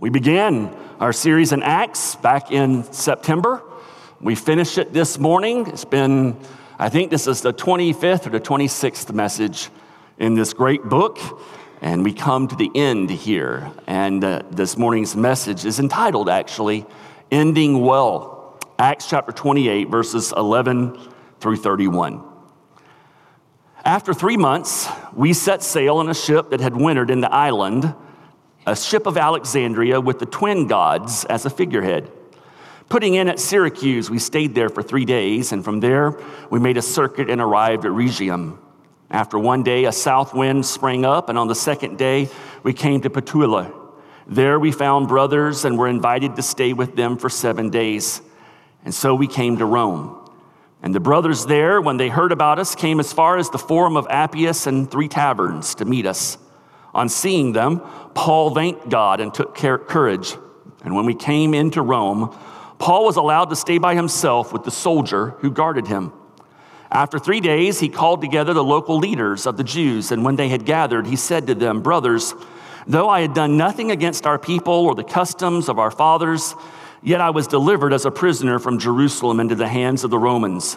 We began our series in Acts back in September. We finished it this morning. It's been, I think this is the 25th or the 26th message in this great book. And we come to the end here. And uh, this morning's message is entitled, actually, Ending Well. Acts chapter 28, verses 11 through 31. After three months, we set sail in a ship that had wintered in the island, a ship of Alexandria with the twin gods as a figurehead. Putting in at Syracuse, we stayed there for three days, and from there, we made a circuit and arrived at Rhegium. After one day, a south wind sprang up, and on the second day, we came to Puteoli. There we found brothers and were invited to stay with them for seven days. And so we came to Rome. And the brothers there, when they heard about us, came as far as the Forum of Appius and three taverns to meet us. On seeing them, Paul thanked God and took courage. And when we came into Rome, Paul was allowed to stay by himself with the soldier who guarded him. After three days, he called together the local leaders of the Jews, and when they had gathered, he said to them, Brothers, though I had done nothing against our people or the customs of our fathers, Yet I was delivered as a prisoner from Jerusalem into the hands of the Romans.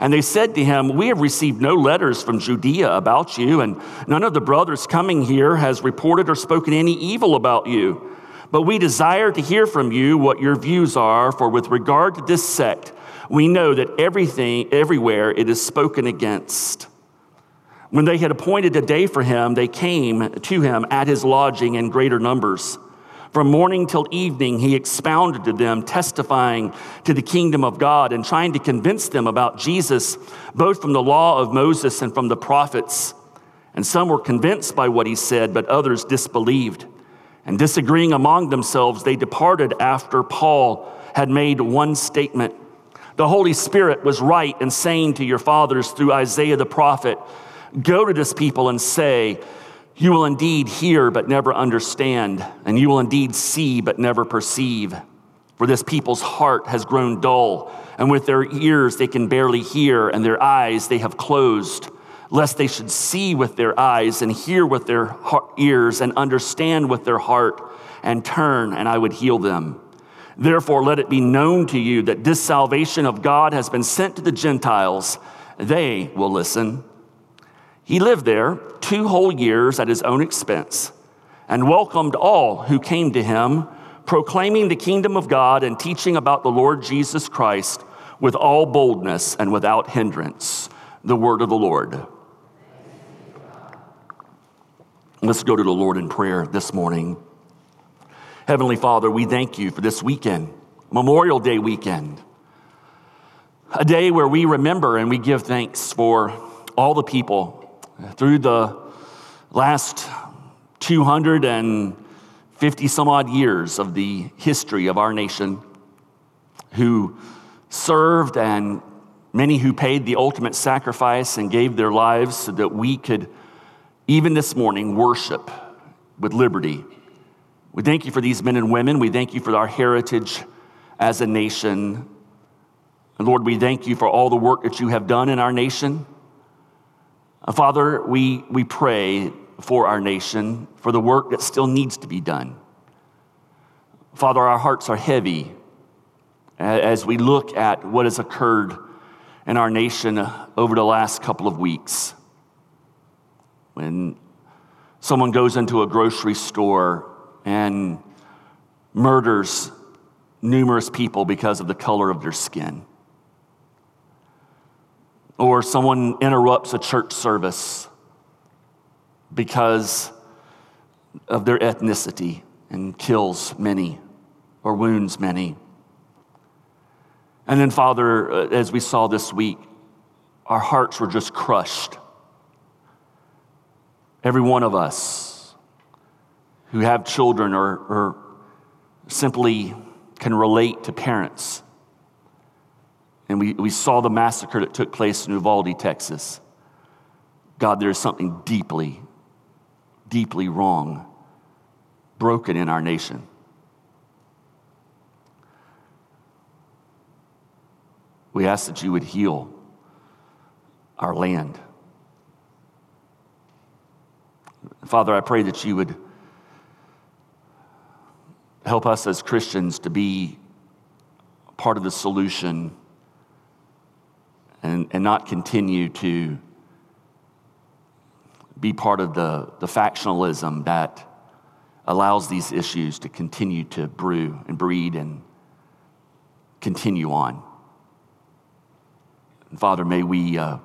And they said to him, We have received no letters from Judea about you, and none of the brothers coming here has reported or spoken any evil about you. But we desire to hear from you what your views are, for with regard to this sect, we know that everything, everywhere, it is spoken against. When they had appointed a day for him, they came to him at his lodging in greater numbers. From morning till evening, he expounded to them, testifying to the kingdom of God and trying to convince them about Jesus, both from the law of Moses and from the prophets. And some were convinced by what he said, but others disbelieved. And disagreeing among themselves, they departed after Paul had made one statement. The Holy Spirit was right in saying to your fathers through Isaiah the prophet, Go to this people and say, you will indeed hear, but never understand, and you will indeed see, but never perceive. For this people's heart has grown dull, and with their ears they can barely hear, and their eyes they have closed, lest they should see with their eyes, and hear with their ears, and understand with their heart, and turn, and I would heal them. Therefore, let it be known to you that this salvation of God has been sent to the Gentiles. They will listen. He lived there two whole years at his own expense and welcomed all who came to him, proclaiming the kingdom of God and teaching about the Lord Jesus Christ with all boldness and without hindrance. The word of the Lord. Let's go to the Lord in prayer this morning. Heavenly Father, we thank you for this weekend, Memorial Day weekend, a day where we remember and we give thanks for all the people through the last 250 some odd years of the history of our nation, who served and many who paid the ultimate sacrifice and gave their lives so that we could, even this morning, worship with liberty. We thank you for these men and women. We thank you for our heritage as a nation. And Lord, we thank you for all the work that you have done in our nation. Uh, Father, we, we pray for our nation, for the work that still needs to be done. Father, our hearts are heavy as we look at what has occurred in our nation over the last couple of weeks. When someone goes into a grocery store and murders numerous people because of the color of their skin or someone interrupts a church service because of their ethnicity and kills many or wounds many. And then, Father, uh, as we saw this week, our hearts were just crushed. Every one of us who have children or, or simply can relate to parents and we, we saw the massacre that took place in Uvalde, Texas. God, there is something deeply, deeply wrong, broken in our nation. We ask that you would heal our land. Father, I pray that you would help us as Christians to be part of the solution and, and not continue to be part of the, the factionalism that allows these issues to continue to brew and breed and continue on. And Father, may we, uh,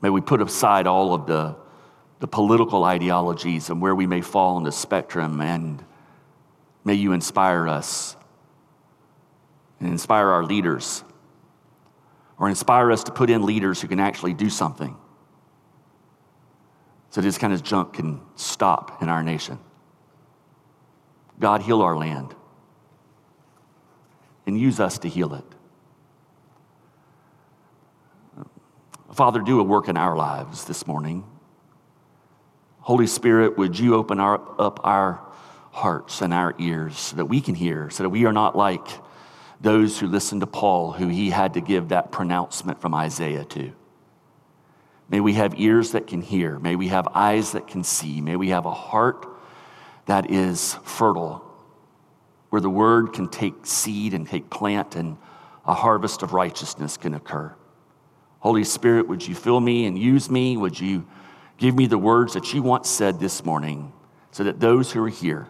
may we put aside all of the, the political ideologies and where we may fall on the spectrum, and may you inspire us and inspire our leaders, or inspire us to put in leaders who can actually do something so this kind of junk can stop in our nation. God, heal our land and use us to heal it. Father, do a work in our lives this morning. Holy Spirit, would you open our, up our hearts and our ears so that we can hear, so that we are not like those who listened to Paul, who he had to give that pronouncement from Isaiah to. May we have ears that can hear. May we have eyes that can see. May we have a heart that is fertile, where the word can take seed and take plant and a harvest of righteousness can occur. Holy Spirit, would you fill me and use me? Would you give me the words that you once said this morning so that those who are here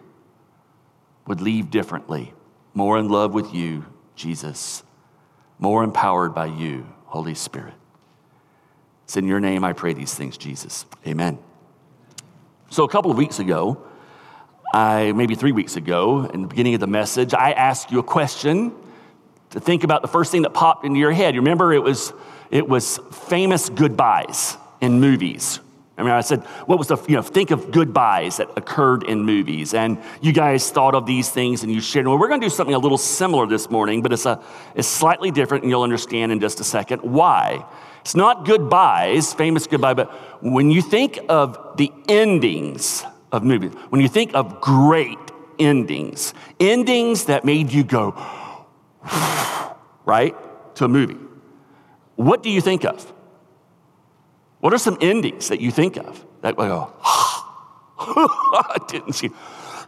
would leave differently, more in love with you, Jesus, more empowered by you, Holy Spirit. It's in your name I pray these things, Jesus. Amen. So, a couple of weeks ago, I, maybe three weeks ago, in the beginning of the message, I asked you a question to think about the first thing that popped into your head. You remember it was, it was famous goodbyes in movies. I mean, I said, what was the, you know, think of goodbyes that occurred in movies. And you guys thought of these things and you shared. Well, we're going to do something a little similar this morning, but it's, a, it's slightly different, and you'll understand in just a second why. It's not goodbyes, famous goodbye, but when you think of the endings of movies, when you think of great endings, endings that made you go, right, to a movie, what do you think of? What are some endings that you think of that go, I didn't see,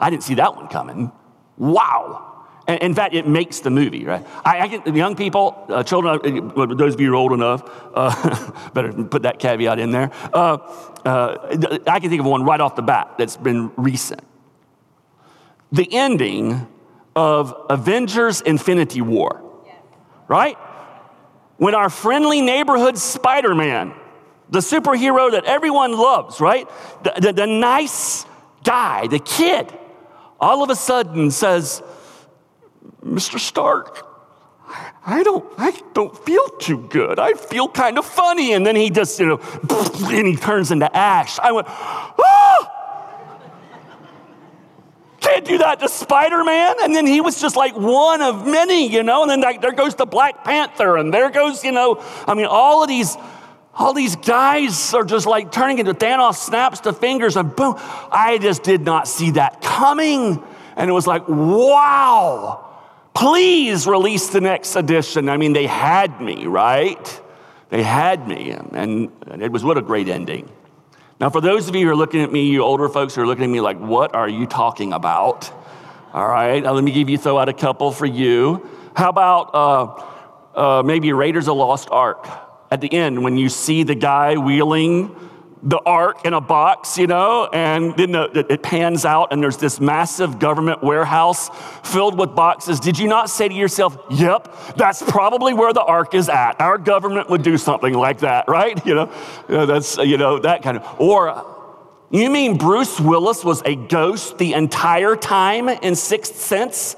I didn't see that one coming. Wow. In fact, it makes the movie, right? I, I get young people, uh, children, uh, those of you who are old enough, uh, better put that caveat in there. Uh, uh, I can think of one right off the bat that's been recent. The ending of Avengers Infinity War, right? When our friendly neighborhood Spider Man, the superhero that everyone loves, right? The, the, the nice guy, the kid, all of a sudden says, Mr. Stark, I don't, I don't feel too good. I feel kind of funny. And then he just, you know, and he turns into ash. I went, ah! Can't do that to Spider Man. And then he was just like one of many, you know. And then like, there goes the Black Panther, and there goes, you know, I mean, all of these, all these guys are just like turning into Thanos snaps the fingers, and boom. I just did not see that coming. And it was like, wow. Please release the next edition. I mean, they had me, right? They had me, and, and it was what a great ending. Now, for those of you who are looking at me, you older folks who are looking at me like, what are you talking about? All right, now let me give you, throw out a couple for you. How about uh, uh, maybe Raiders of Lost Ark? At the end, when you see the guy wheeling the ark in a box, you know, and then the, it pans out and there's this massive government warehouse filled with boxes. Did you not say to yourself, yep, that's probably where the ark is at? Our government would do something like that, right? You know, that's, you know, that kind of. Or you mean Bruce Willis was a ghost the entire time in Sixth Sense?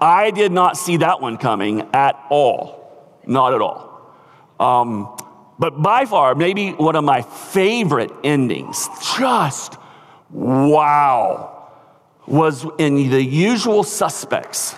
I did not see that one coming at all. Not at all. Um, but by far, maybe one of my favorite endings, just wow, was in the usual suspects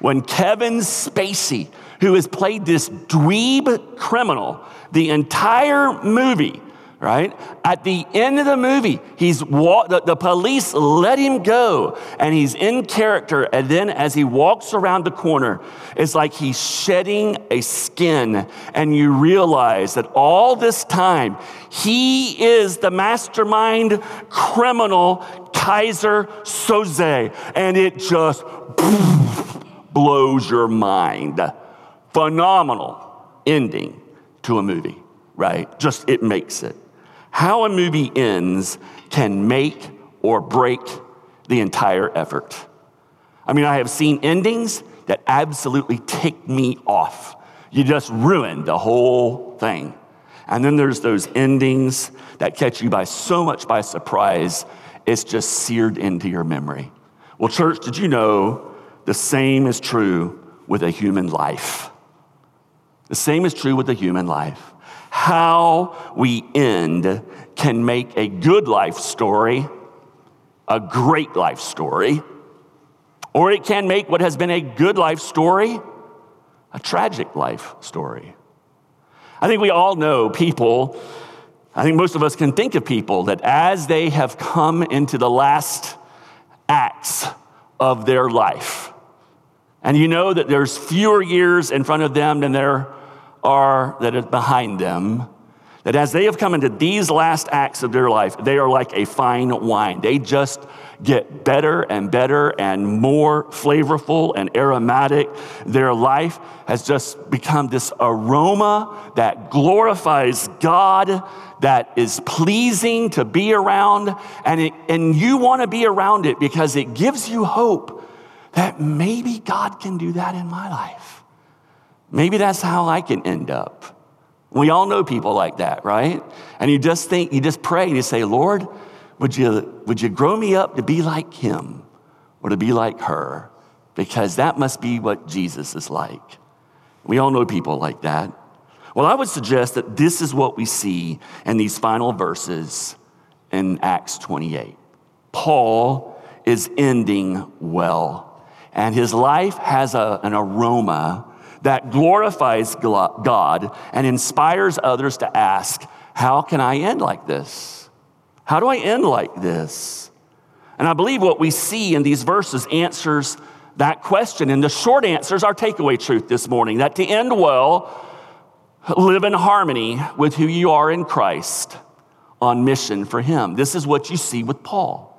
when Kevin Spacey, who has played this dweeb criminal the entire movie, right? At the end of the movie, he's wa- the, the police let him go and he's in character. And then as he walks around the corner, it's like he's shedding a skin. And you realize that all this time, he is the mastermind criminal, Keyser Söze. And it just blows your mind. Phenomenal ending to a movie, right? Just it makes it. How a movie ends can make or break the entire effort. I mean, I have seen endings that absolutely tick me off. You just ruined the whole thing. And then there's those endings that catch you by so much by surprise, it's just seared into your memory. Well, church, did you know the same is true with a human life? The same is true with a human life how we end can make a good life story a great life story, or it can make what has been a good life story a tragic life story. I think we all know people, I think most of us can think of people that as they have come into the last acts of their life, and you know that there's fewer years in front of them than there are that is behind them, that as they have come into these last acts of their life, they are like a fine wine. They just get better and better and more flavorful and aromatic. Their life has just become this aroma that glorifies God, that is pleasing to be around. And, it, and you want to be around it because it gives you hope that maybe God can do that in my life. Maybe that's how I can end up. We all know people like that, right? And you just think, you just pray and you say, Lord, would you, would you grow me up to be like him or to be like her? Because that must be what Jesus is like. We all know people like that. Well, I would suggest that this is what we see in these final verses in Acts 28. Paul is ending well, and his life has a, an aroma that glorifies God and inspires others to ask, How can I end like this? How do I end like this? And I believe what we see in these verses answers that question. And the short answer is our takeaway truth this morning that to end well, live in harmony with who you are in Christ on mission for Him. This is what you see with Paul.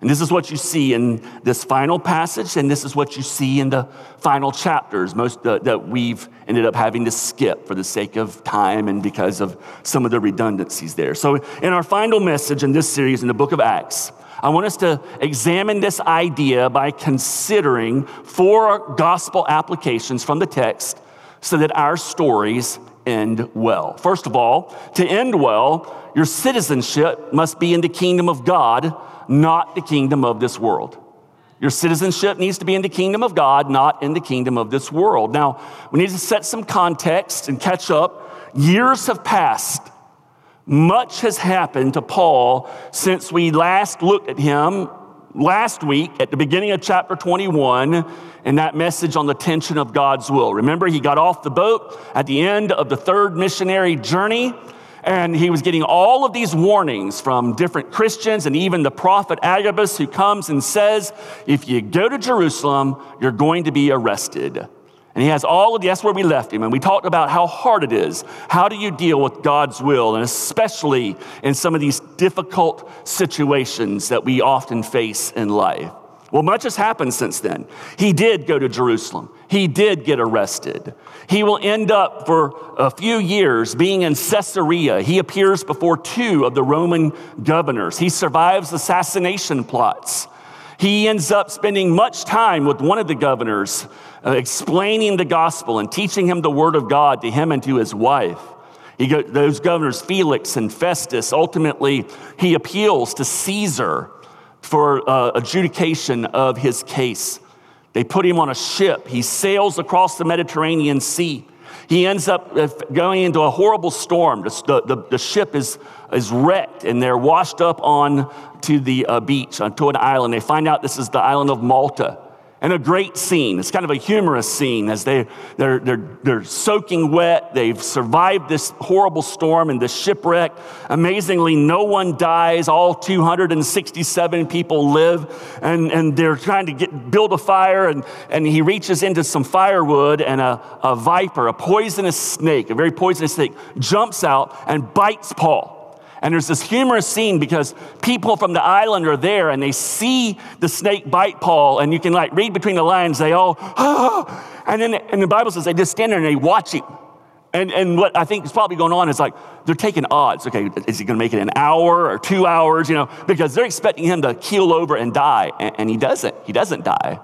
And this is what you see in this final passage, and this is what you see in the final chapters, most uh, that we've ended up having to skip for the sake of time and because of some of the redundancies there. So, in our final message in this series in the book of Acts, I want us to examine this idea by considering four gospel applications from the text so that our stories end well. First of all, to end well, your citizenship must be in the kingdom of God not the kingdom of this world. Your citizenship needs to be in the kingdom of God, not in the kingdom of this world. Now, we need to set some context and catch up. Years have passed. Much has happened to Paul since we last looked at him last week at the beginning of chapter 21 and that message on the tension of God's will. Remember, he got off the boat at the end of the third missionary journey and he was getting all of these warnings from different Christians and even the prophet Agabus, who comes and says, If you go to Jerusalem, you're going to be arrested. And he has all of the, that's where we left him. And we talked about how hard it is. How do you deal with God's will? And especially in some of these difficult situations that we often face in life. Well, much has happened since then. He did go to Jerusalem. He did get arrested. He will end up for a few years being in Caesarea. He appears before two of the Roman governors. He survives assassination plots. He ends up spending much time with one of the governors, uh, explaining the gospel and teaching him the word of God to him and to his wife. He go, those governors, Felix and Festus, ultimately, he appeals to Caesar for uh, adjudication of his case. They put him on a ship. He sails across the Mediterranean Sea. He ends up uh, going into a horrible storm. The, the, the ship is, is wrecked and they're washed up on to the uh, beach, onto an island. They find out this is the island of Malta. And a great scene. It's kind of a humorous scene as they, they're, they're, they're soaking wet. They've survived this horrible storm and this shipwreck. Amazingly, no one dies. All 267 people live, and, and they're trying to get, build a fire. And, and he reaches into some firewood, and a, a viper, a poisonous snake, a very poisonous snake, jumps out and bites Paul. And there's this humorous scene because people from the island are there and they see the snake bite Paul, and you can like read between the lines, they all, and then and the Bible says they just stand there and they watch him. And, and what I think is probably going on is like they're taking odds. Okay, is he going to make it an hour or two hours? You know, because they're expecting him to keel over and die, and, and he doesn't. He doesn't die.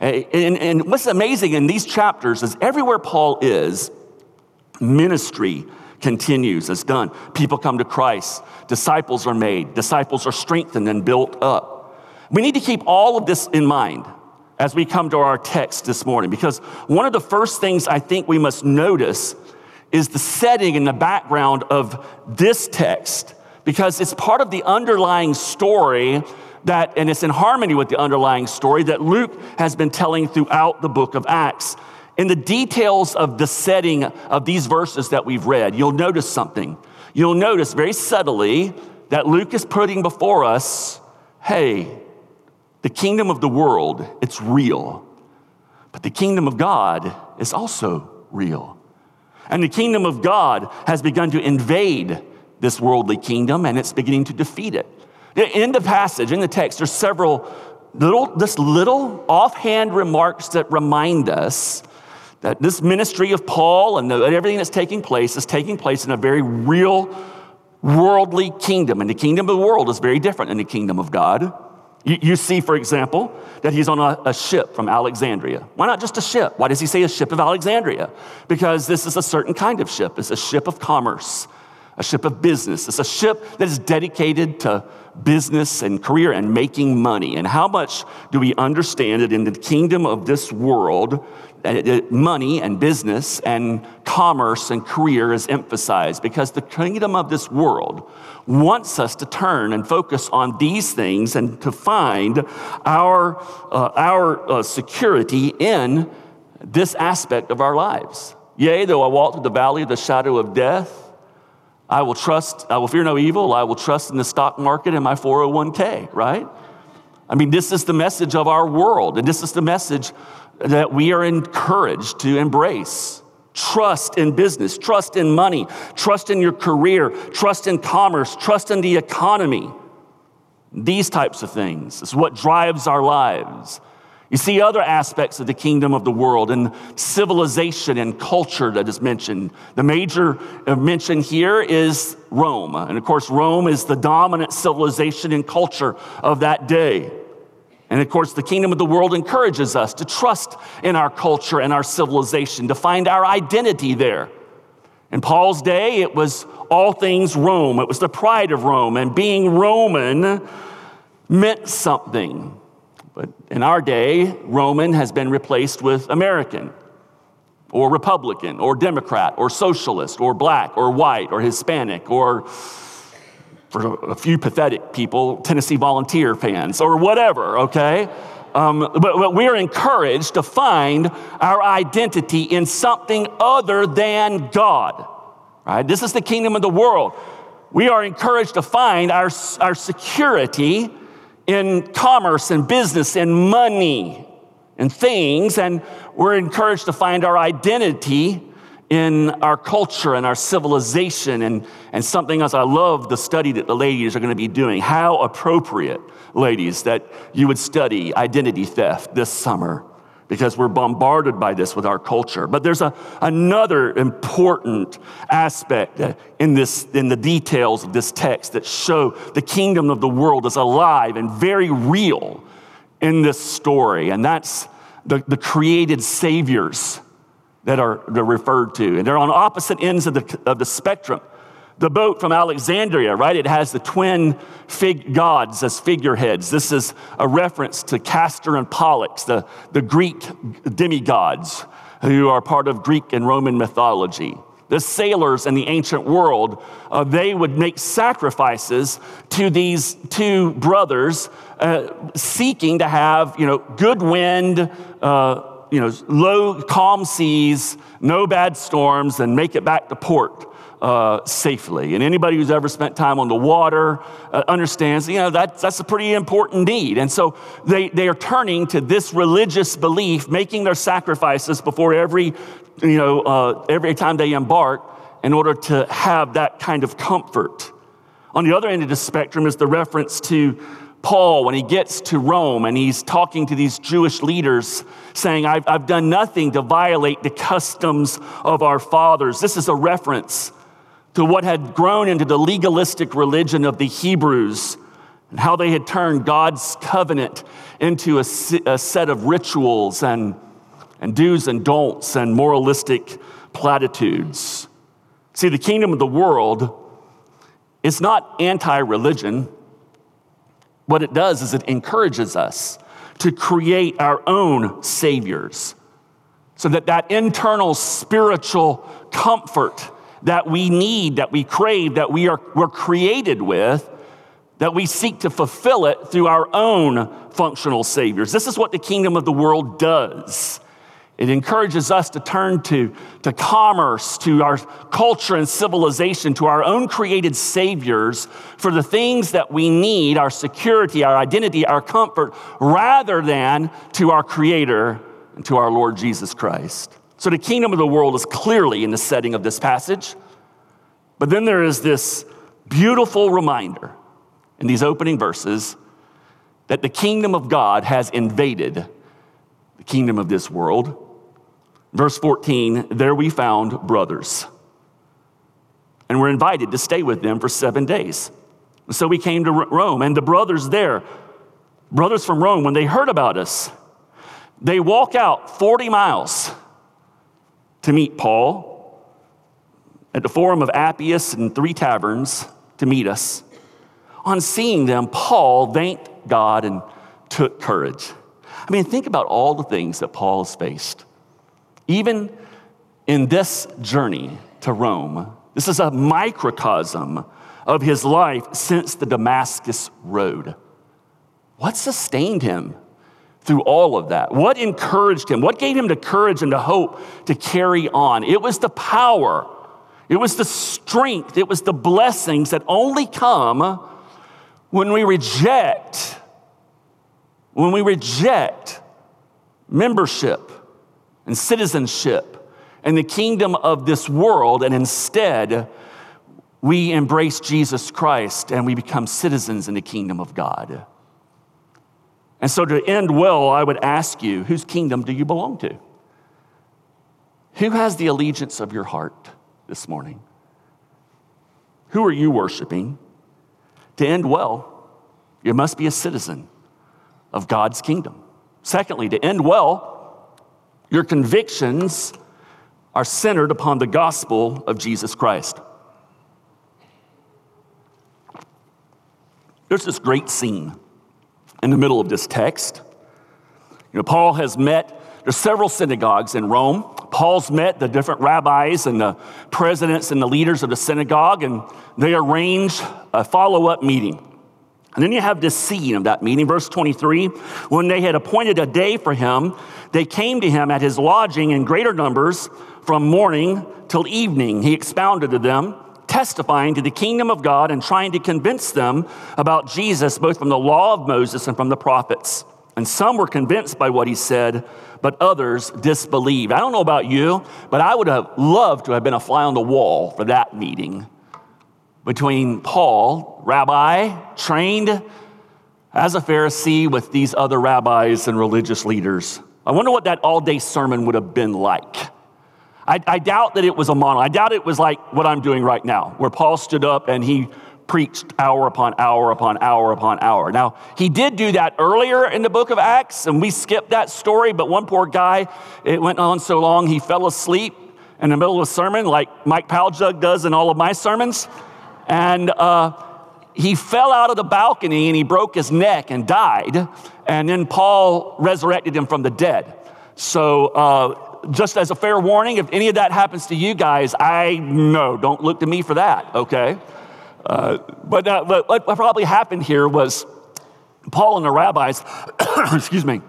And, and, and what's amazing in these chapters is everywhere Paul is, ministry continues, it's done. People come to Christ, disciples are made, disciples are strengthened and built up. We need to keep all of this in mind as we come to our text this morning because one of the first things I think we must notice is the setting and the background of this text because it's part of the underlying story that, and it's in harmony with the underlying story that Luke has been telling throughout the book of Acts. In the details of the setting of these verses that we've read, you'll notice something. You'll notice very subtly that Luke is putting before us hey, the kingdom of the world, it's real. But the kingdom of God is also real. And the kingdom of God has begun to invade this worldly kingdom and it's beginning to defeat it. In the passage, in the text, there's several little, this little offhand remarks that remind us that this ministry of Paul and the, everything that's taking place is taking place in a very real worldly kingdom. And the kingdom of the world is very different than the kingdom of God. You, you see, for example, that he's on a, a ship from Alexandria. Why not just a ship? Why does he say a ship of Alexandria? Because this is a certain kind of ship. It's a ship of commerce, a ship of business. It's a ship that is dedicated to business and career and making money. And how much do we understand that in the kingdom of this world, money and business and commerce and career is emphasized because the kingdom of this world wants us to turn and focus on these things and to find our, uh, our uh, security in this aspect of our lives. Yea, though I walk through the valley of the shadow of death, I will trust, I will fear no evil. I will trust in the stock market and my 401k, right? I mean, this is the message of our world, and this is the message that we are encouraged to embrace. Trust in business, trust in money, trust in your career, trust in commerce, trust in the economy. These types of things is what drives our lives. You see other aspects of the kingdom of the world and civilization and culture that is mentioned. The major mention here is Rome. And of course, Rome is the dominant civilization and culture of that day. And of course, the kingdom of the world encourages us to trust in our culture and our civilization, to find our identity there. In Paul's day, it was all things Rome, it was the pride of Rome, and being Roman meant something. But in our day, Roman has been replaced with American, or Republican, or Democrat, or socialist, or black, or white, or Hispanic, or for a few pathetic people, Tennessee volunteer fans or whatever, okay? Um, but, but we're encouraged to find our identity in something other than God, right? This is the kingdom of the world. We are encouraged to find our, our security in commerce and business and money and things, and we're encouraged to find our identity in our culture and our civilization and, and something else. I love the study that the ladies are going to be doing. How appropriate, ladies, that you would study identity theft this summer because we're bombarded by this with our culture. But there's a, another important aspect in, this, in the details of this text that show the kingdom of the world is alive and very real in this story, and that's the, the created saviors that are referred to. And they're on opposite ends of the, of the spectrum. The boat from Alexandria, right? It has the twin fig gods as figureheads. This is a reference to Castor and Pollux, the, the Greek demigods who are part of Greek and Roman mythology. the sailors in the ancient world, uh, they would make sacrifices to these two brothers uh, seeking to have, you know, good wind, uh, you know, low, calm seas, no bad storms, and make it back to port. Uh, safely. And anybody who's ever spent time on the water uh, understands, you know, that, that's a pretty important need. And so they, they are turning to this religious belief, making their sacrifices before every you know, uh, every time they embark in order to have that kind of comfort. On the other end of the spectrum is the reference to Paul when he gets to Rome and he's talking to these Jewish leaders saying, I've, I've done nothing to violate the customs of our fathers. This is a reference to what had grown into the legalistic religion of the Hebrews and how they had turned God's covenant into a, a set of rituals and and do's and don'ts and moralistic platitudes. See, the kingdom of the world is not anti religion. What it does is it encourages us to create our own saviors so that that internal spiritual comfort that we need, that we crave, that we are we're created with, that we seek to fulfill it through our own functional saviors. This is what the kingdom of the world does. It encourages us to turn to, to commerce, to our culture and civilization, to our own created saviors for the things that we need our security, our identity, our comfort, rather than to our Creator and to our Lord Jesus Christ. So the kingdom of the world is clearly in the setting of this passage. But then there is this beautiful reminder in these opening verses that the kingdom of God has invaded the kingdom of this world Verse 14, there we found brothers. And we're invited to stay with them for seven days. So we came to Rome, and the brothers there, brothers from Rome, when they heard about us, they walk out 40 miles to meet Paul at the Forum of Appius and three taverns to meet us. On seeing them, Paul thanked God and took courage. I mean, think about all the things that Paul has faced. Even in this journey to Rome, this is a microcosm of his life since the Damascus Road. What sustained him through all of that? What encouraged him? What gave him the courage and the hope to carry on? It was the power, it was the strength, it was the blessings that only come when we reject, when we reject membership and citizenship and the kingdom of this world, and instead, we embrace Jesus Christ and we become citizens in the kingdom of God. And so, to end well, I would ask you whose kingdom do you belong to? Who has the allegiance of your heart this morning? Who are you worshiping? To end well, you must be a citizen of God's kingdom. Secondly, to end well, your convictions are centered upon the gospel of Jesus Christ. There's this great scene in the middle of this text. You know, Paul has met, there's several synagogues in Rome. Paul's met the different rabbis and the presidents and the leaders of the synagogue, and they arrange a follow up meeting. And then you have this scene of that meeting, verse 23. When they had appointed a day for him, they came to him at his lodging in greater numbers from morning till evening. He expounded to them, testifying to the kingdom of God and trying to convince them about Jesus, both from the law of Moses and from the prophets. And some were convinced by what he said, but others disbelieved. I don't know about you, but I would have loved to have been a fly on the wall for that meeting between Paul, rabbi, trained as a Pharisee with these other rabbis and religious leaders. I wonder what that all day sermon would have been like. I, I, doubt that it was a monologue. I doubt it was like what I'm doing right now, where Paul stood up and he preached hour upon hour upon hour upon hour. Now, he did do that earlier in the book of Acts, and we skipped that story, but one poor guy, it went on so long, he fell asleep in the middle of a sermon, like Mike Paljug does in all of my sermons. And uh, he fell out of the balcony and he broke his neck and died. And then Paul resurrected him from the dead. So uh, just as a fair warning, if any of that happens to you guys, I know, don't look to me for that, okay? Uh, but, uh, but what probably happened here was Paul and the rabbis, excuse me,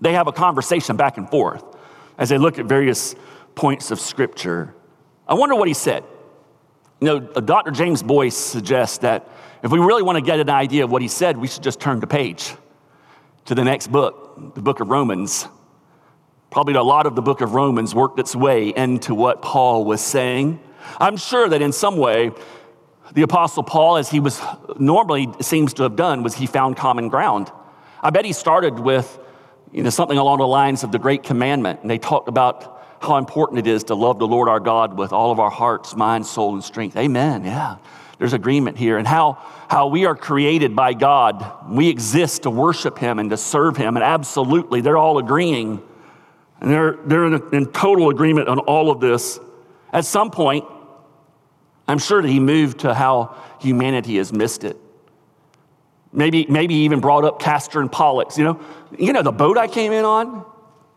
they have a conversation back and forth as they look at various points of scripture. I wonder what he said. You know, Dr. James Boice suggests that if we really want to get an idea of what he said, we should just turn the page to the next book, the book of Romans. Probably a lot of the book of Romans worked its way into what Paul was saying. I'm sure that in some way, the apostle Paul, as he was normally seems to have done, was he found common ground. I bet he started with you know, something along the lines of the great commandment, and they talked about how important it is to love the Lord our God with all of our hearts, mind, soul, and strength. Amen. Yeah. There's agreement here. And how, how we are created by God. We exist to worship Him and to serve Him. And absolutely, they're all agreeing. And they're, they're in, in total agreement on all of this. At some point, I'm sure that he moved to how humanity has missed it. Maybe, maybe even brought up Castor and Pollux. You know, you know the boat I came in on?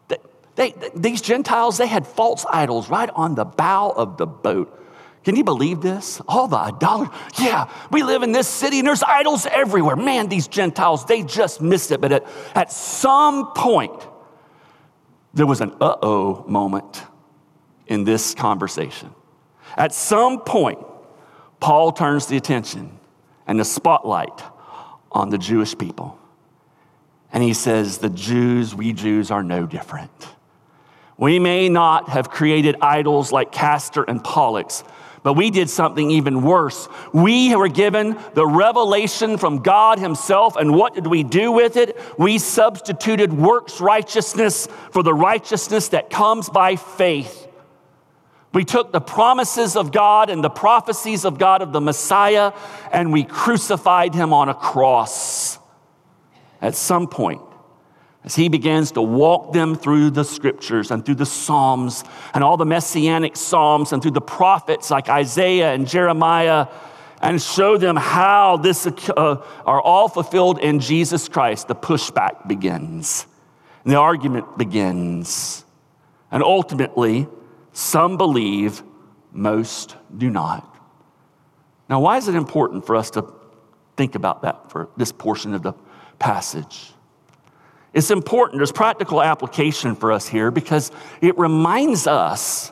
They, they, these Gentiles, they had false idols right on the bow of the boat. Can you believe this? All the idolatry. Yeah, we live in this city and there's idols everywhere. Man, these Gentiles, they just missed it. But at, at some point, there was an uh oh moment in this conversation. At some point, Paul turns the attention and the spotlight on the Jewish people. And he says, The Jews, we Jews, are no different. We may not have created idols like Castor and Pollux, but we did something even worse. We were given the revelation from God Himself, and what did we do with it? We substituted works righteousness for the righteousness that comes by faith. We took the promises of God and the prophecies of God of the Messiah, and we crucified Him on a cross. At some point, as he begins to walk them through the scriptures and through the Psalms and all the messianic Psalms and through the prophets like Isaiah and Jeremiah and show them how this uh, are all fulfilled in Jesus Christ, the pushback begins and the argument begins. And ultimately, some believe, most do not. Now, why is it important for us to think about that for this portion of the passage? It's important. There's practical application for us here because it reminds us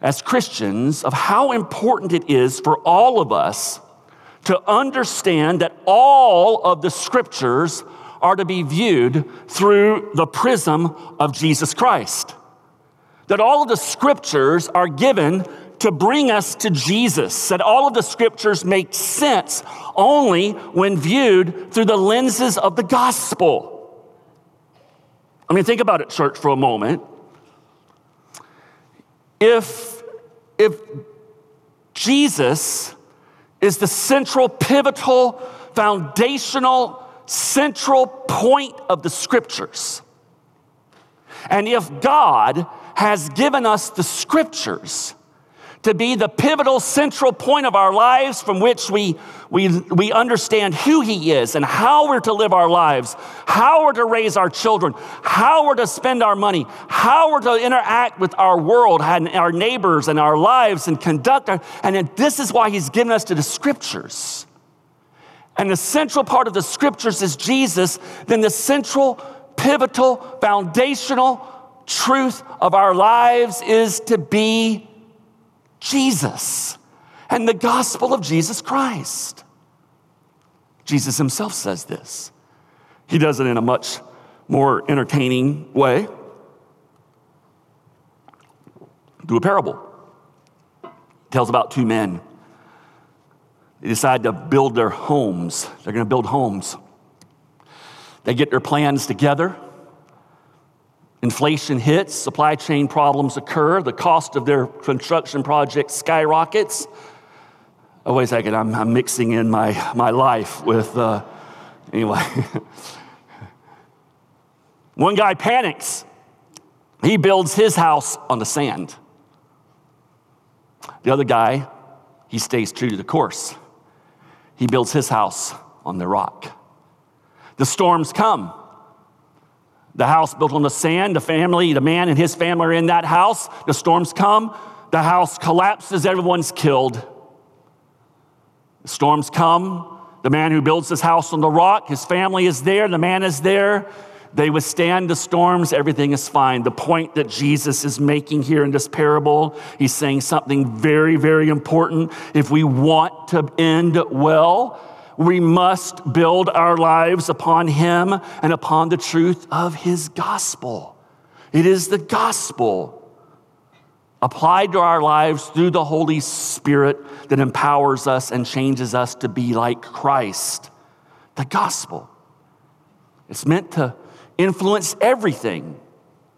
as Christians of how important it is for all of us to understand that all of the scriptures are to be viewed through the prism of Jesus Christ. That all of the scriptures are given to bring us to Jesus, that all of the scriptures make sense only when viewed through the lenses of the gospel. I mean, think about it, church, for a moment. If, if Jesus is the central, pivotal, foundational, central point of the scriptures, and if God has given us the scriptures, to be the pivotal central point of our lives from which we, we, we understand who He is and how we're to live our lives, how we're to raise our children, how we're to spend our money, how we're to interact with our world and our neighbors and our lives and conduct our, and this is why He's given us to the scriptures. And the central part of the scriptures is Jesus, then the central, pivotal, foundational truth of our lives is to be Jesus and the gospel of Jesus Christ. Jesus himself says this. He does it in a much more entertaining way through a parable. He tells about two men. They decide to build their homes. They're going to build homes. They get their plans together. Inflation hits, supply chain problems occur, the cost of their construction project skyrockets. Oh, wait a second, I'm, I'm mixing in my, my life with, uh, anyway. One guy panics. He builds his house on the sand. The other guy, he stays true to the course. He builds his house on the rock. The storms come. The house built on the sand, the family, the man and his family are in that house. The storms come, the house collapses, everyone's killed. The storms come, the man who builds his house on the rock, his family is there, the man is there. They withstand the storms, everything is fine. The point that Jesus is making here in this parable, he's saying something very, very important. If we want to end well, we must build our lives upon him and upon the truth of his gospel. It is the gospel applied to our lives through the Holy Spirit that empowers us and changes us to be like Christ. The gospel. It's meant to influence everything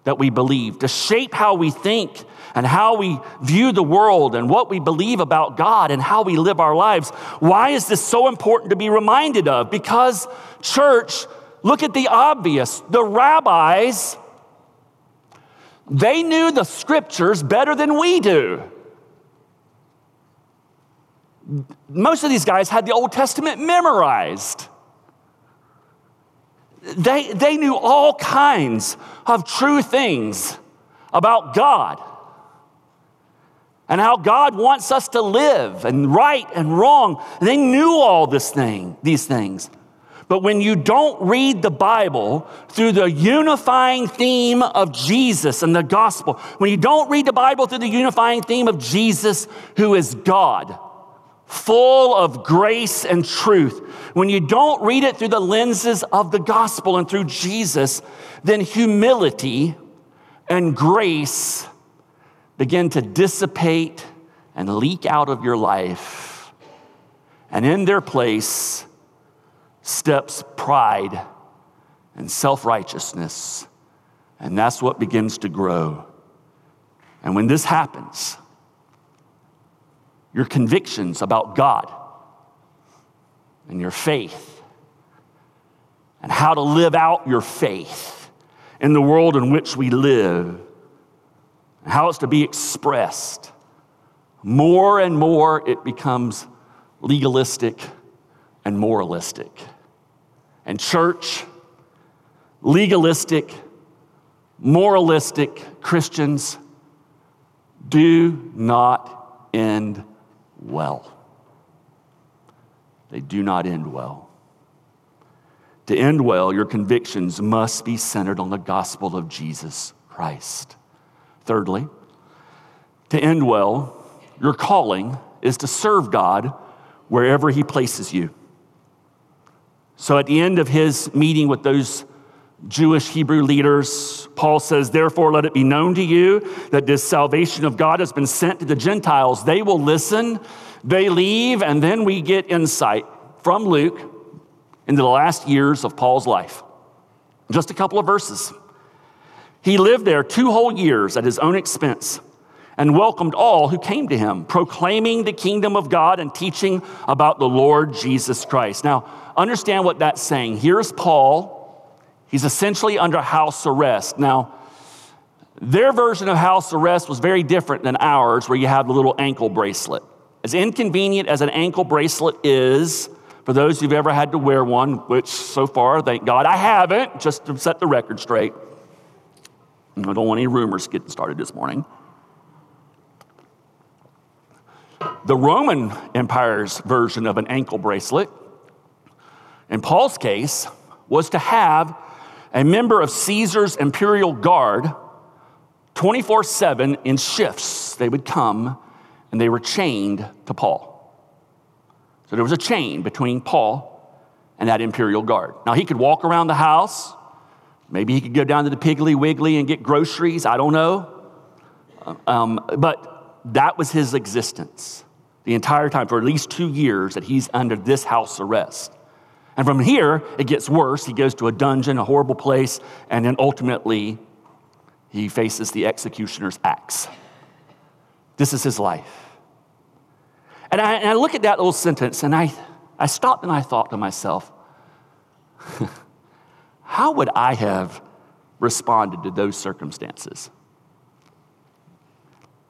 that we believe, to shape how we think and how we view the world and what we believe about God and how we live our lives. Why is this so important to be reminded of? Because, church, look at the obvious. The rabbis, they knew the scriptures better than we do. Most of these guys had the Old Testament memorized. They, they knew all kinds of true things about God and how God wants us to live and right and wrong. And They knew all this thing, these things. But when you don't read the Bible through the unifying theme of Jesus and the gospel, when you don't read the Bible through the unifying theme of Jesus, who is God, full of grace and truth, when you don't read it through the lenses of the gospel and through Jesus, then humility and grace begin to dissipate and leak out of your life. And in their place steps pride and self righteousness. And that's what begins to grow. And when this happens, your convictions about God and your faith and how to live out your faith in the world in which we live how it's to be expressed. More and more it becomes legalistic and moralistic. And church, legalistic, moralistic Christians do not end well. They do not end well. To end well, your convictions must be centered on the gospel of Jesus Christ. Thirdly, to end well, your calling is to serve God wherever He places you. So at the end of his meeting with those Jewish Hebrew leaders, Paul says, Therefore, let it be known to you that this salvation of God has been sent to the Gentiles. They will listen, they leave, and then we get insight from Luke into the last years of Paul's life. Just a couple of verses. He lived there two whole years at his own expense and welcomed all who came to him, proclaiming the kingdom of God and teaching about the Lord Jesus Christ. Now, understand what that's saying. Here's Paul. He's essentially under house arrest. Now, their version of house arrest was very different than ours, where you have the little ankle bracelet. As inconvenient as an ankle bracelet is, for those who've ever had to wear one, which so far, thank God, I haven't, just to set the record straight. I don't want any rumors getting started this morning. The Roman Empire's version of an ankle bracelet, in Paul's case, was to have a member of Caesar's imperial guard 24 7 in shifts. They would come and they were chained to Paul. So there was a chain between Paul and that imperial guard. Now he could walk around the house. Maybe he could go down to the Piggly Wiggly and get groceries. I don't know. Um, but that was his existence the entire time for at least two years that he's under this house arrest. And from here, it gets worse. He goes to a dungeon, a horrible place, and then ultimately, he faces the executioner's axe. This is his life. And I, and I look at that little sentence, and I, I stopped and I thought to myself, how would I have responded to those circumstances?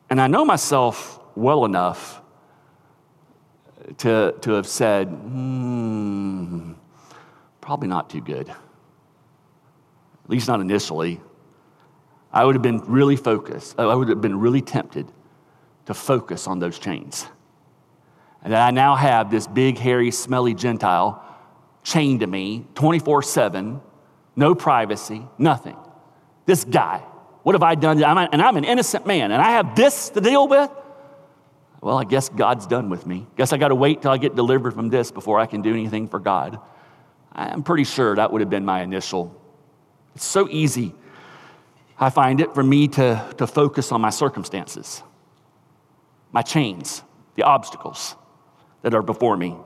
And I know myself well enough to, to have said, hmm, probably not too good. at least not initially, I would have been really focused. I would have been really tempted to focus on those chains. And that I now have this big, hairy, smelly Gentile chained to me 24 7, no privacy, nothing. This guy, what have I done? I'm a, and I'm an innocent man, and I have this to deal with? Well, I guess God's done with me. Guess I got to wait till I get delivered from this before I can do anything for God. I'm pretty sure that would have been my initial. It's so easy, I find it, for me to, to focus on my circumstances, my chains, the obstacles that are before me.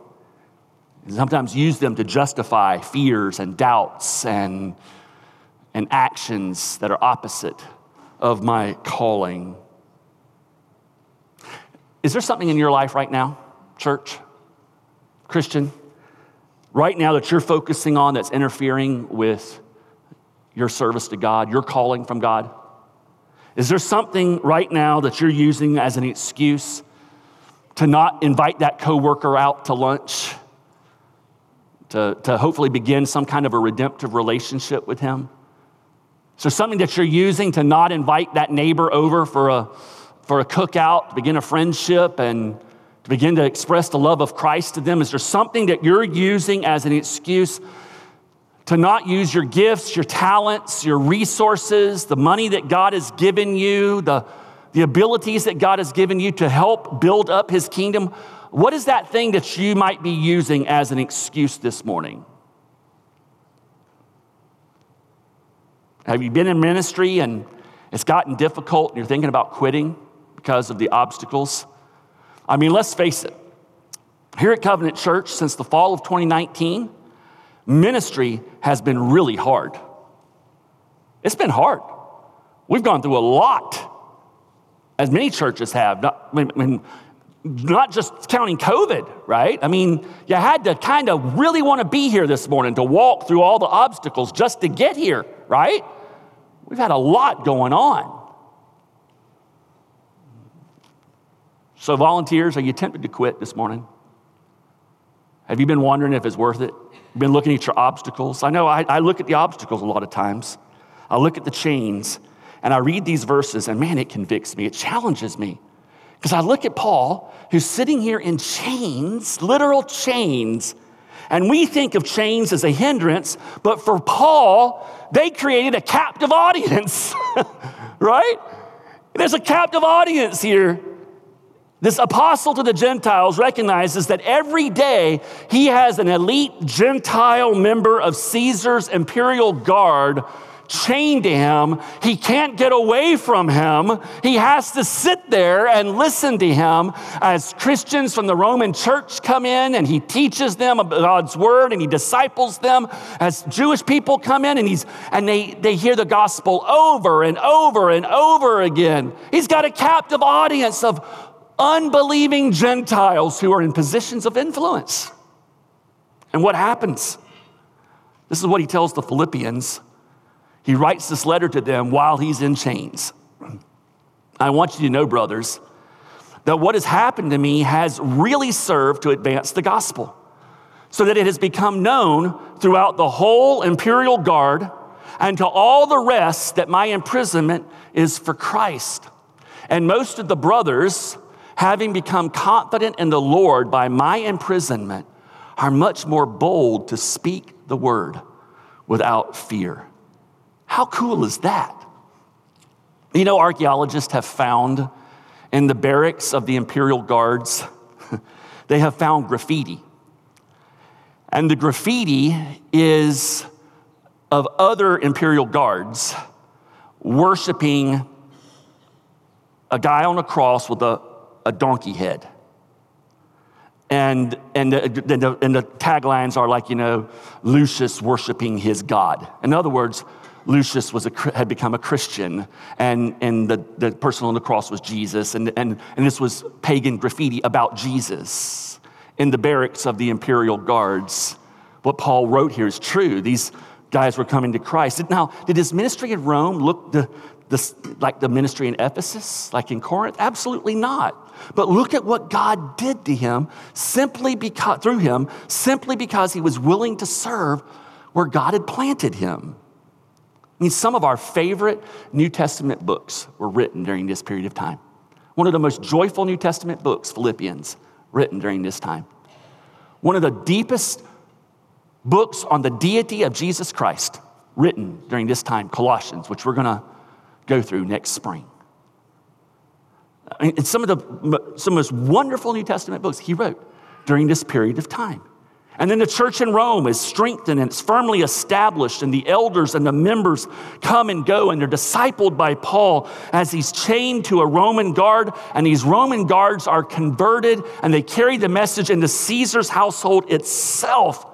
And sometimes use them to justify fears and doubts and, and actions that are opposite of my calling. Is there something in your life right now, church, Christian, right now that you're focusing on that's interfering with your service to God, your calling from God? Is there something right now that you're using as an excuse to not invite that coworker out to lunch? To, to hopefully begin some kind of a redemptive relationship with him? So, something that you're using to not invite that neighbor over for a, for a cookout, to begin a friendship, and to begin to express the love of Christ to them? Is there something that you're using as an excuse to not use your gifts, your talents, your resources, the money that God has given you, the, the abilities that God has given you to help build up His kingdom? What is that thing that you might be using as an excuse this morning? Have you been in ministry and it's gotten difficult and you're thinking about quitting because of the obstacles? I mean, let's face it. Here at Covenant Church, since the fall of 2019, ministry has been really hard. It's been hard. We've gone through a lot, as many churches have. Not, not just counting COVID, right? I mean, you had to kind of really want to be here this morning to walk through all the obstacles just to get here, right? We've had a lot going on. So, volunteers, are you tempted to quit this morning? Have you been wondering if it's worth it? Been looking at your obstacles? I know I, I look at the obstacles a lot of times. I look at the chains and I read these verses, and man, it convicts me. It challenges me. Because I look at Paul, who's sitting here in chains, literal chains, and we think of chains as a hindrance, but for Paul, they created a captive audience, right? There's a captive audience here. This apostle to the Gentiles recognizes that every day he has an elite Gentile member of Caesar's imperial guard chained to him. He can't get away from him. He has to sit there and listen to him as Christians from the Roman church come in and he teaches them God's word and he disciples them as Jewish people come in and he's and they, they hear the gospel over and over and over again. He's got a captive audience of unbelieving Gentiles who are in positions of influence. And what happens? This is what he tells the Philippians he writes this letter to them while he's in chains. I want you to know, brothers, that what has happened to me has really served to advance the gospel, so that it has become known throughout the whole imperial guard and to all the rest that my imprisonment is for Christ. And most of the brothers, having become confident in the Lord by my imprisonment, are much more bold to speak the word without fear. How cool is that? You know, archaeologists have found in the barracks of the Imperial Guards, they have found graffiti. And the graffiti is of other Imperial Guards worshiping a guy on a cross with a, a donkey head. And, and, the, the, and the taglines are like, you know, Lucius worshiping his God. In other words, Lucius was a, had become a Christian, and, and the, the person on the cross was Jesus, and, and, and this was pagan graffiti about Jesus in the barracks of the imperial guards. What Paul wrote here is true. These guys were coming to Christ. Now, did his ministry in Rome look the, the, like the ministry in Ephesus, like in Corinth? Absolutely not. But look at what God did to him simply because, through him, simply because he was willing to serve where God had planted him. I mean, some of our favorite New Testament books were written during this period of time. One of the most joyful New Testament books, Philippians, written during this time. One of the deepest books on the deity of Jesus Christ, written during this time, Colossians, which we're going to go through next spring. I mean, some of the some of the most wonderful New Testament books he wrote during this period of time. And then the church in Rome is strengthened and it's firmly established, and the elders and the members come and go, and they're discipled by Paul as he's chained to a Roman guard, and these Roman guards are converted and they carry the message into Caesar's household itself.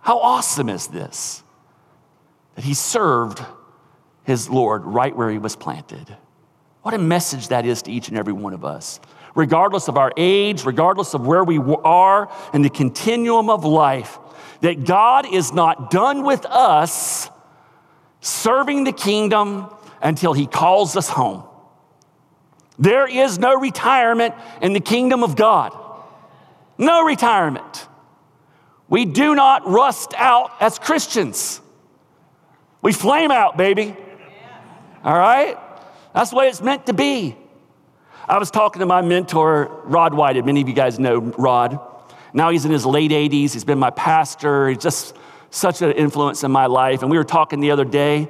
How awesome is this? That he served his Lord right where he was planted. What a message that is to each and every one of us regardless of our age, regardless of where we are in the continuum of life, that God is not done with us serving the kingdom until he calls us home. There is no retirement in the kingdom of God. No retirement. We do not rust out as Christians. We flame out, baby. All right? That's the way it's meant to be. I was talking to my mentor, Rod White. Many of you guys know Rod. Now he's in his late 80s. He's been my pastor. He's just such an influence in my life. And we were talking the other day.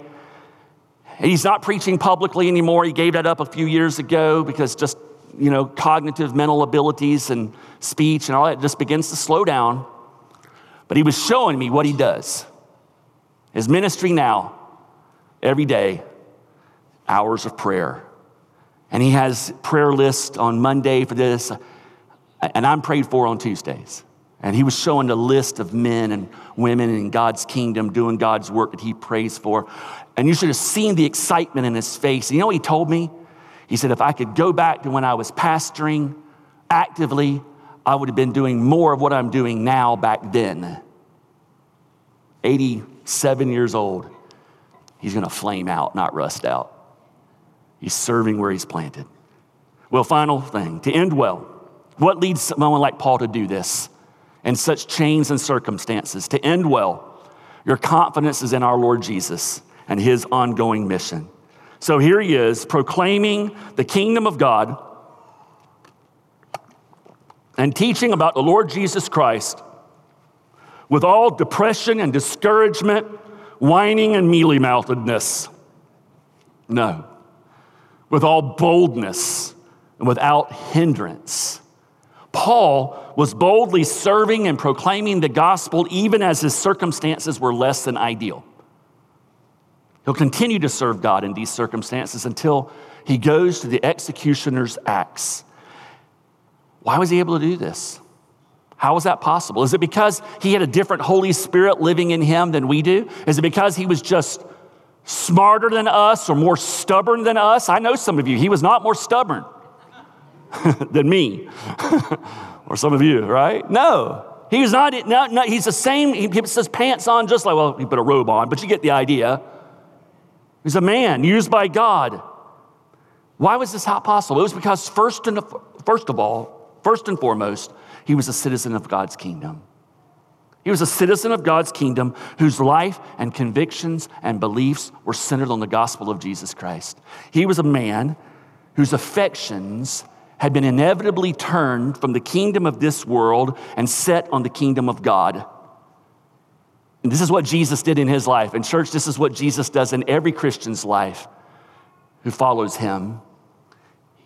He's not preaching publicly anymore. He gave that up a few years ago because just, you know, cognitive mental abilities and speech and all that just begins to slow down. But he was showing me what he does. His ministry now, every day, hours of prayer and he has prayer list on Monday for this, and I'm prayed for on Tuesdays. And he was showing the list of men and women in God's kingdom doing God's work that he prays for. And you should have seen the excitement in his face. And you know what he told me? He said, if I could go back to when I was pastoring actively, I would have been doing more of what I'm doing now back then. 87 years old. He's going to flame out, not rust out. He's serving where he's planted. Well, final thing to end well. What leads someone like Paul to do this in such chains and circumstances? To end well, your confidence is in our Lord Jesus and his ongoing mission. So here he is proclaiming the kingdom of God and teaching about the Lord Jesus Christ with all depression and discouragement, whining and mealy mouthedness. No with all boldness and without hindrance. Paul was boldly serving and proclaiming the gospel even as his circumstances were less than ideal. He'll continue to serve God in these circumstances until he goes to the executioner's axe. Why was he able to do this? How was that possible? Is it because he had a different Holy Spirit living in him than we do? Is it because he was just smarter than us or more stubborn than us. I know some of you, he was not more stubborn than me or some of you, right? No. He's not, no, no, he's the same. He puts his pants on just like, well, he put a robe on, but you get the idea. He's a man used by God. Why was this how possible? It was because first, and, first of all, first and foremost, he was a citizen of God's kingdom. He was a citizen of God's kingdom whose life and convictions and beliefs were centered on the gospel of Jesus Christ. He was a man whose affections had been inevitably turned from the kingdom of this world and set on the kingdom of God. And this is what Jesus did in his life. And, church, this is what Jesus does in every Christian's life who follows him.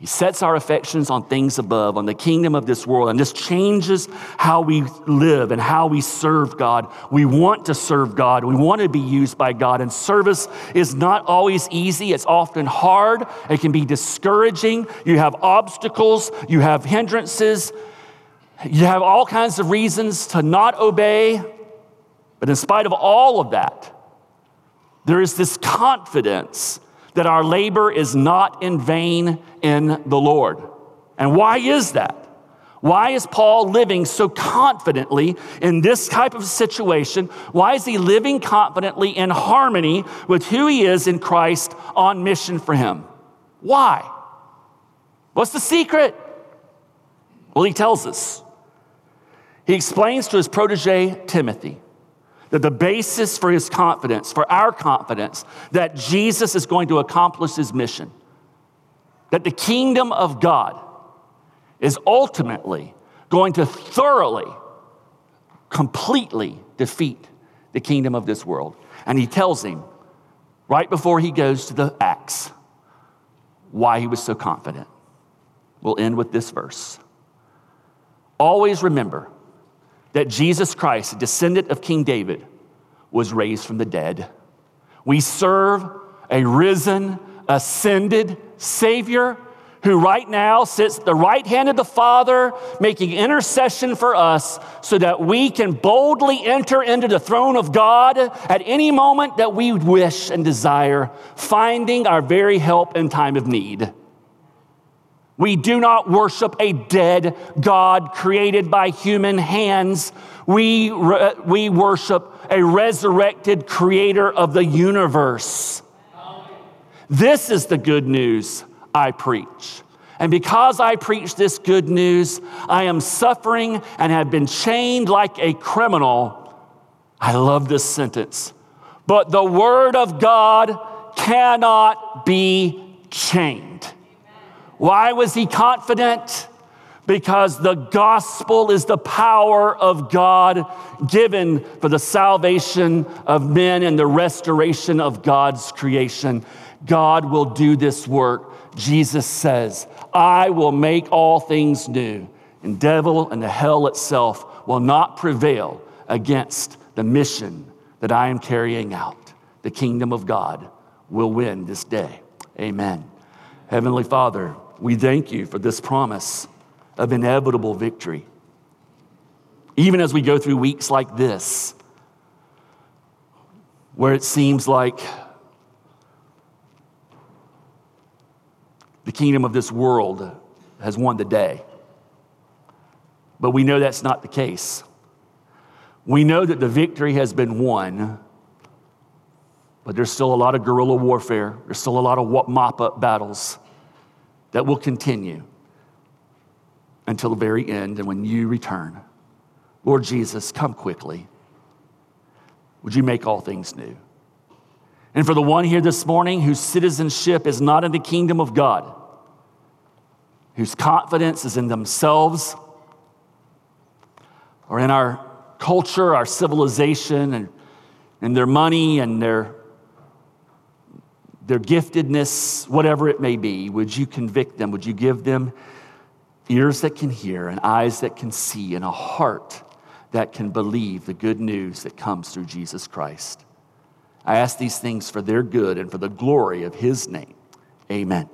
He sets our affections on things above, on the kingdom of this world, and this changes how we live and how we serve God. We want to serve God. We want to be used by God. And service is not always easy. It's often hard. It can be discouraging. You have obstacles. You have hindrances. You have all kinds of reasons to not obey. But in spite of all of that, there is this confidence that our labor is not in vain in the Lord. And why is that? Why is Paul living so confidently in this type of situation? Why is he living confidently in harmony with who he is in Christ on mission for him? Why? What's the secret? Well, he tells us. He explains to his protege, Timothy, that the basis for his confidence, for our confidence, that Jesus is going to accomplish his mission, that the kingdom of God is ultimately going to thoroughly, completely defeat the kingdom of this world. And he tells him right before he goes to the axe why he was so confident. We'll end with this verse. Always remember that Jesus Christ, descendant of King David, was raised from the dead. We serve a risen, ascended Savior who right now sits at the right hand of the Father, making intercession for us so that we can boldly enter into the throne of God at any moment that we wish and desire, finding our very help in time of need. We do not worship a dead God created by human hands. We, we worship a resurrected creator of the universe. This is the good news I preach. And because I preach this good news, I am suffering and have been chained like a criminal. I love this sentence. But the word of God cannot be chained. Why was he confident? Because the gospel is the power of God given for the salvation of men and the restoration of God's creation. God will do this work. Jesus says, I will make all things new, and devil and the hell itself will not prevail against the mission that I am carrying out. The kingdom of God will win this day. Amen. Heavenly Father, we thank you for this promise of inevitable victory. Even as we go through weeks like this, where it seems like the kingdom of this world has won the day. But we know that's not the case. We know that the victory has been won, but there's still a lot of guerrilla warfare. There's still a lot of mop up battles that will continue until the very end and when you return. Lord Jesus, come quickly. Would you make all things new? And for the one here this morning whose citizenship is not in the kingdom of God, whose confidence is in themselves or in our culture, our civilization, and, and their money and their their giftedness, whatever it may be, would you convict them? Would you give them ears that can hear and eyes that can see and a heart that can believe the good news that comes through Jesus Christ? I ask these things for their good and for the glory of his name. Amen.